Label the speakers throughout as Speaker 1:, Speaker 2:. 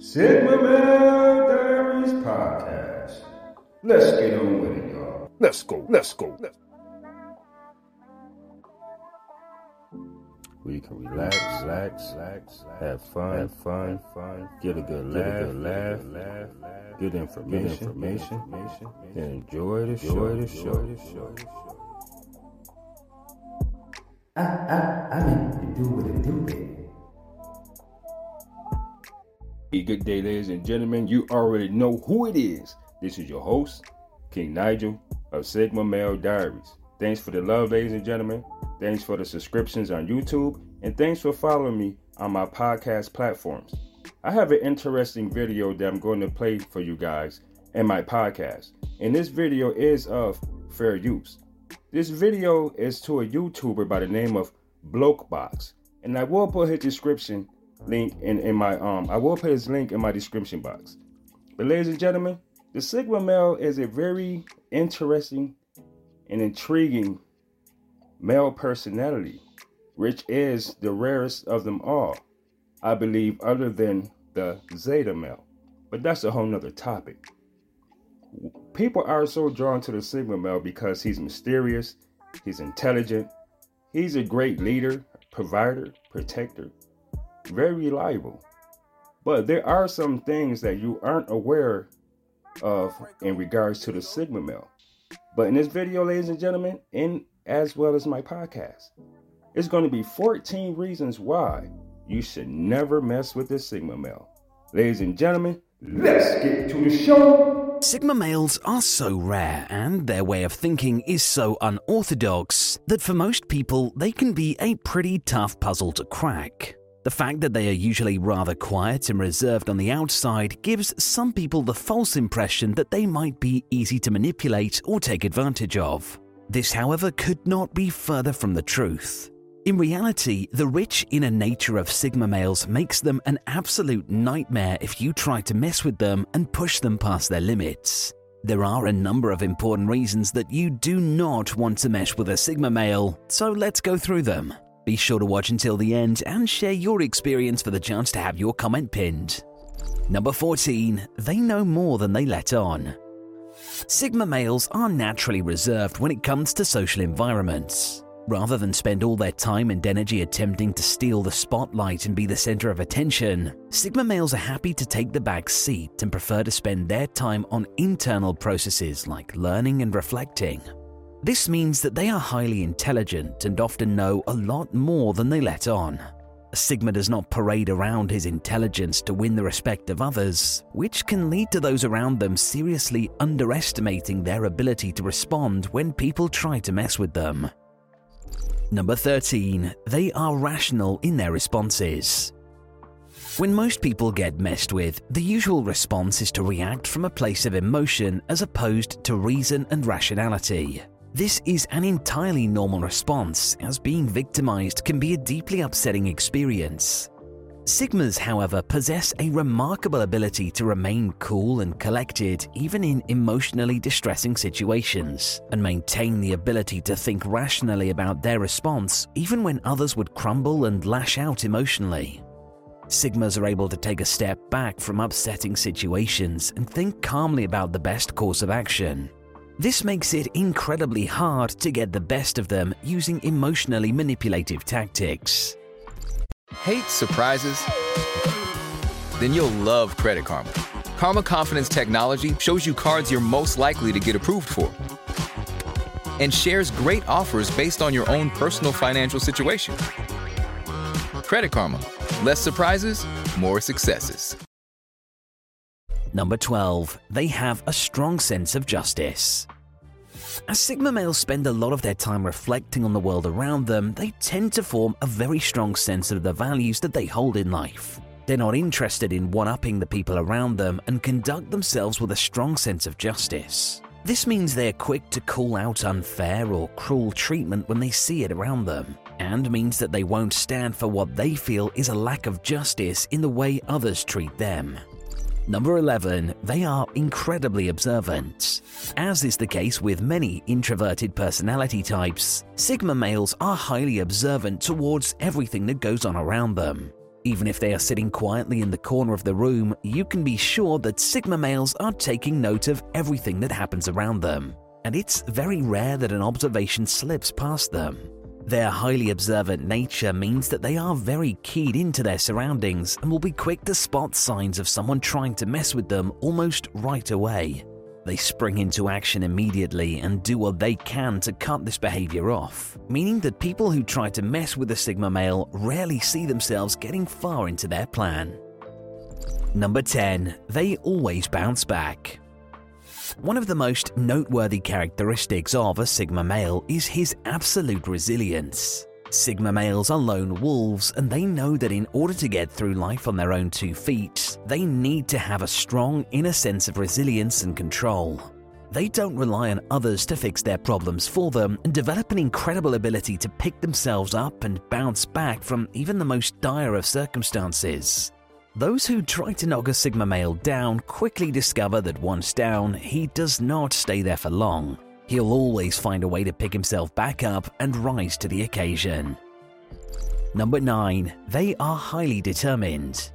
Speaker 1: Sigma Male Diaries Podcast. Let's get on with it, y'all.
Speaker 2: Let's go. Let's go. Let's...
Speaker 1: We can relax, relax, relax, have fun, have fun, fun, get a good laugh, get a good laugh, laugh, laugh, good information, good information, and enjoy the show, enjoy the show. I, I, I mean to do what it do,
Speaker 2: Good day, ladies and gentlemen. You already know who it is. This is your host, King Nigel of Sigma Male Diaries. Thanks for the love, ladies and gentlemen. Thanks for the subscriptions on YouTube. And thanks for following me on my podcast platforms. I have an interesting video that I'm going to play for you guys in my podcast. And this video is of fair use. This video is to a YouTuber by the name of Blokebox. And I will put his description link in, in my um I will put his link in my description box. But ladies and gentlemen, the Sigma male is a very interesting and intriguing male personality, which is the rarest of them all, I believe, other than the Zeta male. But that's a whole nother topic. People are so drawn to the Sigma male because he's mysterious, he's intelligent, he's a great leader, provider, protector, very reliable. But there are some things that you aren't aware of in regards to the Sigma male. But in this video, ladies and gentlemen, and as well as my podcast, it's going to be 14 reasons why you should never mess with the Sigma male. Ladies and gentlemen, let's get to the show.
Speaker 3: Sigma males are so rare and their way of thinking is so unorthodox that for most people they can be a pretty tough puzzle to crack. The fact that they are usually rather quiet and reserved on the outside gives some people the false impression that they might be easy to manipulate or take advantage of. This, however, could not be further from the truth. In reality, the rich inner nature of Sigma males makes them an absolute nightmare if you try to mess with them and push them past their limits. There are a number of important reasons that you do not want to mesh with a Sigma male, so let's go through them. Be sure to watch until the end and share your experience for the chance to have your comment pinned. Number 14. They know more than they let on. Sigma males are naturally reserved when it comes to social environments. Rather than spend all their time and energy attempting to steal the spotlight and be the center of attention, Sigma males are happy to take the back seat and prefer to spend their time on internal processes like learning and reflecting. This means that they are highly intelligent and often know a lot more than they let on. Sigma does not parade around his intelligence to win the respect of others, which can lead to those around them seriously underestimating their ability to respond when people try to mess with them. Number 13. They are rational in their responses. When most people get messed with, the usual response is to react from a place of emotion as opposed to reason and rationality. This is an entirely normal response, as being victimized can be a deeply upsetting experience. Sigmas, however, possess a remarkable ability to remain cool and collected even in emotionally distressing situations, and maintain the ability to think rationally about their response even when others would crumble and lash out emotionally. Sigmas are able to take a step back from upsetting situations and think calmly about the best course of action, this makes it incredibly hard to get the best of them using emotionally manipulative tactics.
Speaker 4: Hate surprises? Then you'll love Credit Karma. Karma Confidence technology shows you cards you're most likely to get approved for and shares great offers based on your own personal financial situation. Credit Karma. Less surprises, more successes.
Speaker 3: Number 12. They have a strong sense of justice. As Sigma males spend a lot of their time reflecting on the world around them, they tend to form a very strong sense of the values that they hold in life. They're not interested in one upping the people around them and conduct themselves with a strong sense of justice. This means they're quick to call out unfair or cruel treatment when they see it around them, and means that they won't stand for what they feel is a lack of justice in the way others treat them. Number 11, they are incredibly observant. As is the case with many introverted personality types, Sigma males are highly observant towards everything that goes on around them. Even if they are sitting quietly in the corner of the room, you can be sure that Sigma males are taking note of everything that happens around them, and it's very rare that an observation slips past them. Their highly observant nature means that they are very keyed into their surroundings and will be quick to spot signs of someone trying to mess with them almost right away. They spring into action immediately and do what they can to cut this behavior off, meaning that people who try to mess with a Sigma male rarely see themselves getting far into their plan. Number 10. They always bounce back. One of the most noteworthy characteristics of a Sigma male is his absolute resilience. Sigma males are lone wolves, and they know that in order to get through life on their own two feet, they need to have a strong inner sense of resilience and control. They don't rely on others to fix their problems for them and develop an incredible ability to pick themselves up and bounce back from even the most dire of circumstances. Those who try to knock a Sigma male down quickly discover that once down, he does not stay there for long he'll always find a way to pick himself back up and rise to the occasion. Number 9. They are highly determined.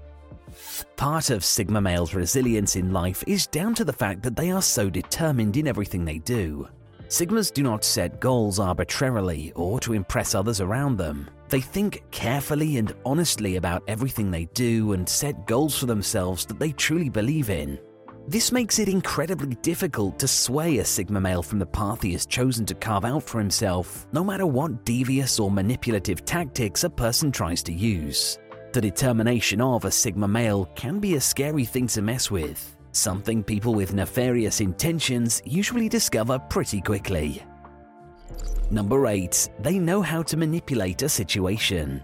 Speaker 3: Part of Sigma males' resilience in life is down to the fact that they are so determined in everything they do. Sigmas do not set goals arbitrarily or to impress others around them. They think carefully and honestly about everything they do and set goals for themselves that they truly believe in. This makes it incredibly difficult to sway a Sigma male from the path he has chosen to carve out for himself, no matter what devious or manipulative tactics a person tries to use. The determination of a Sigma male can be a scary thing to mess with, something people with nefarious intentions usually discover pretty quickly. Number 8. They know how to manipulate a situation.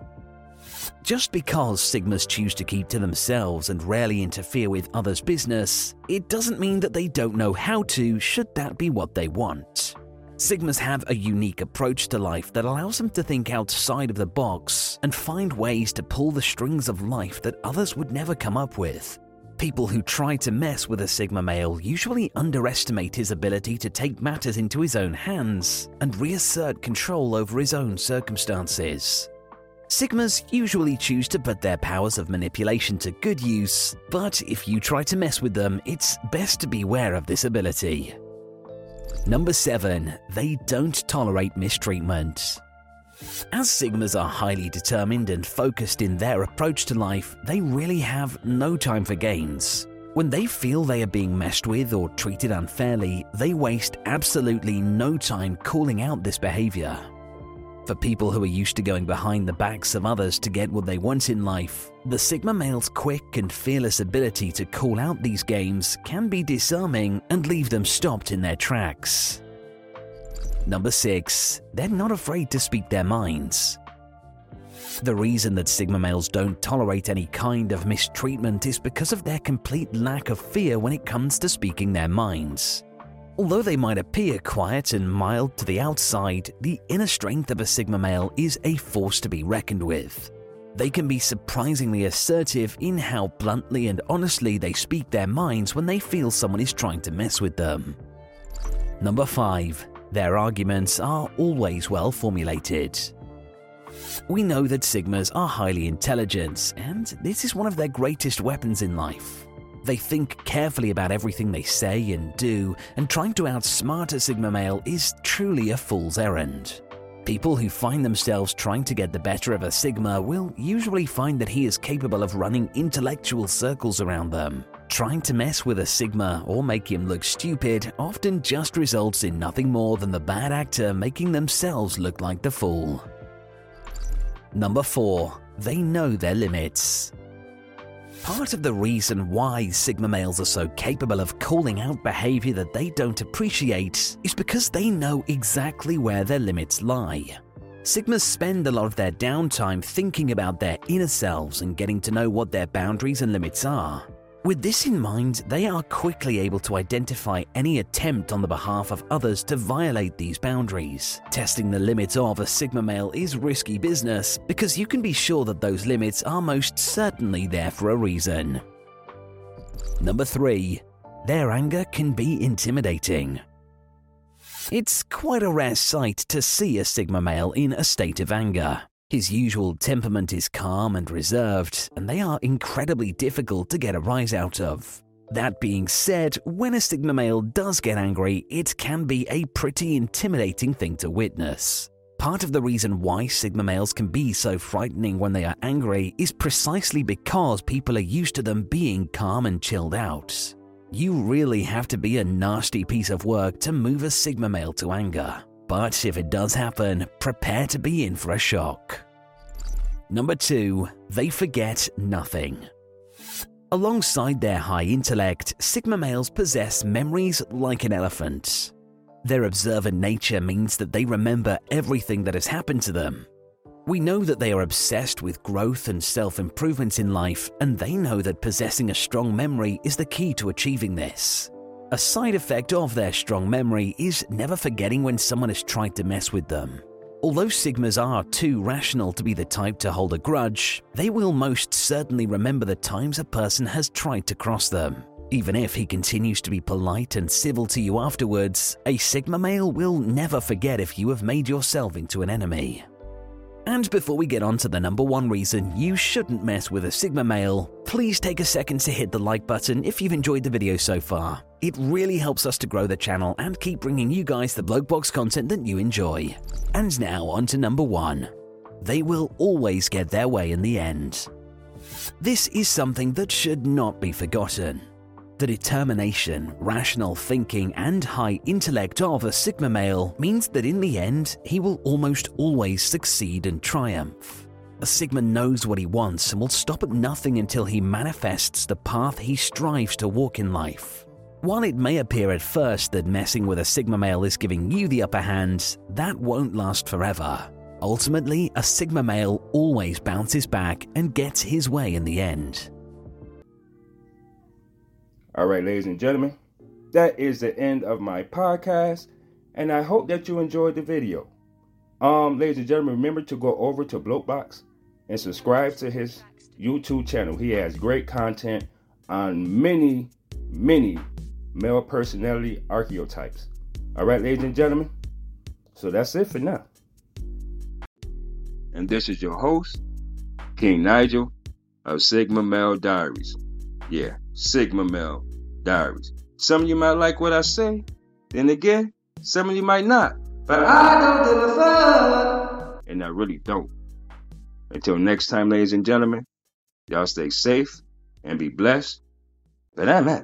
Speaker 3: Just because Sigmas choose to keep to themselves and rarely interfere with others' business, it doesn't mean that they don't know how to, should that be what they want. Sigmas have a unique approach to life that allows them to think outside of the box and find ways to pull the strings of life that others would never come up with. People who try to mess with a Sigma male usually underestimate his ability to take matters into his own hands and reassert control over his own circumstances. Sigmas usually choose to put their powers of manipulation to good use, but if you try to mess with them, it's best to beware of this ability. Number 7. They don't tolerate mistreatment. As Sigmas are highly determined and focused in their approach to life, they really have no time for games. When they feel they are being messed with or treated unfairly, they waste absolutely no time calling out this behavior. For people who are used to going behind the backs of others to get what they want in life, the Sigma male's quick and fearless ability to call out these games can be disarming and leave them stopped in their tracks. Number 6. They're not afraid to speak their minds. The reason that Sigma males don't tolerate any kind of mistreatment is because of their complete lack of fear when it comes to speaking their minds. Although they might appear quiet and mild to the outside, the inner strength of a Sigma male is a force to be reckoned with. They can be surprisingly assertive in how bluntly and honestly they speak their minds when they feel someone is trying to mess with them. Number 5. Their arguments are always well formulated. We know that Sigmas are highly intelligent, and this is one of their greatest weapons in life. They think carefully about everything they say and do, and trying to outsmart a Sigma male is truly a fool's errand. People who find themselves trying to get the better of a Sigma will usually find that he is capable of running intellectual circles around them. Trying to mess with a Sigma or make him look stupid often just results in nothing more than the bad actor making themselves look like the fool. Number 4. They know their limits. Part of the reason why Sigma males are so capable of calling out behavior that they don't appreciate is because they know exactly where their limits lie. Sigmas spend a lot of their downtime thinking about their inner selves and getting to know what their boundaries and limits are. With this in mind, they are quickly able to identify any attempt on the behalf of others to violate these boundaries. Testing the limits of a Sigma male is risky business because you can be sure that those limits are most certainly there for a reason. Number 3. Their anger can be intimidating. It's quite a rare sight to see a Sigma male in a state of anger. His usual temperament is calm and reserved, and they are incredibly difficult to get a rise out of. That being said, when a Sigma male does get angry, it can be a pretty intimidating thing to witness. Part of the reason why Sigma males can be so frightening when they are angry is precisely because people are used to them being calm and chilled out. You really have to be a nasty piece of work to move a Sigma male to anger. But if it does happen, prepare to be in for a shock. Number 2. They forget nothing. Alongside their high intellect, Sigma males possess memories like an elephant. Their observant nature means that they remember everything that has happened to them. We know that they are obsessed with growth and self improvement in life, and they know that possessing a strong memory is the key to achieving this. A side effect of their strong memory is never forgetting when someone has tried to mess with them. Although Sigmas are too rational to be the type to hold a grudge, they will most certainly remember the times a person has tried to cross them. Even if he continues to be polite and civil to you afterwards, a Sigma male will never forget if you have made yourself into an enemy. And before we get on to the number one reason you shouldn't mess with a Sigma male, please take a second to hit the like button if you've enjoyed the video so far. It really helps us to grow the channel and keep bringing you guys the Blokebox content that you enjoy. And now on to number one. They will always get their way in the end. This is something that should not be forgotten. The determination, rational thinking, and high intellect of a Sigma male means that in the end, he will almost always succeed and triumph. A Sigma knows what he wants and will stop at nothing until he manifests the path he strives to walk in life. While it may appear at first that messing with a Sigma male is giving you the upper hand, that won't last forever. Ultimately, a Sigma male always bounces back and gets his way in the end.
Speaker 2: All right, ladies and gentlemen, that is the end of my podcast, and I hope that you enjoyed the video. Um, ladies and gentlemen, remember to go over to Blokebox and subscribe to his YouTube channel. He has great content on many, many male personality archetypes. All right, ladies and gentlemen. So that's it for now. And this is your host, King Nigel of Sigma Male Diaries. Yeah, Sigma Male Diaries. Some of you might like what I say, then again, some of you might not. But I don't give a fuck. And I really don't. Until next time, ladies and gentlemen, y'all stay safe and be blessed. But I'm out.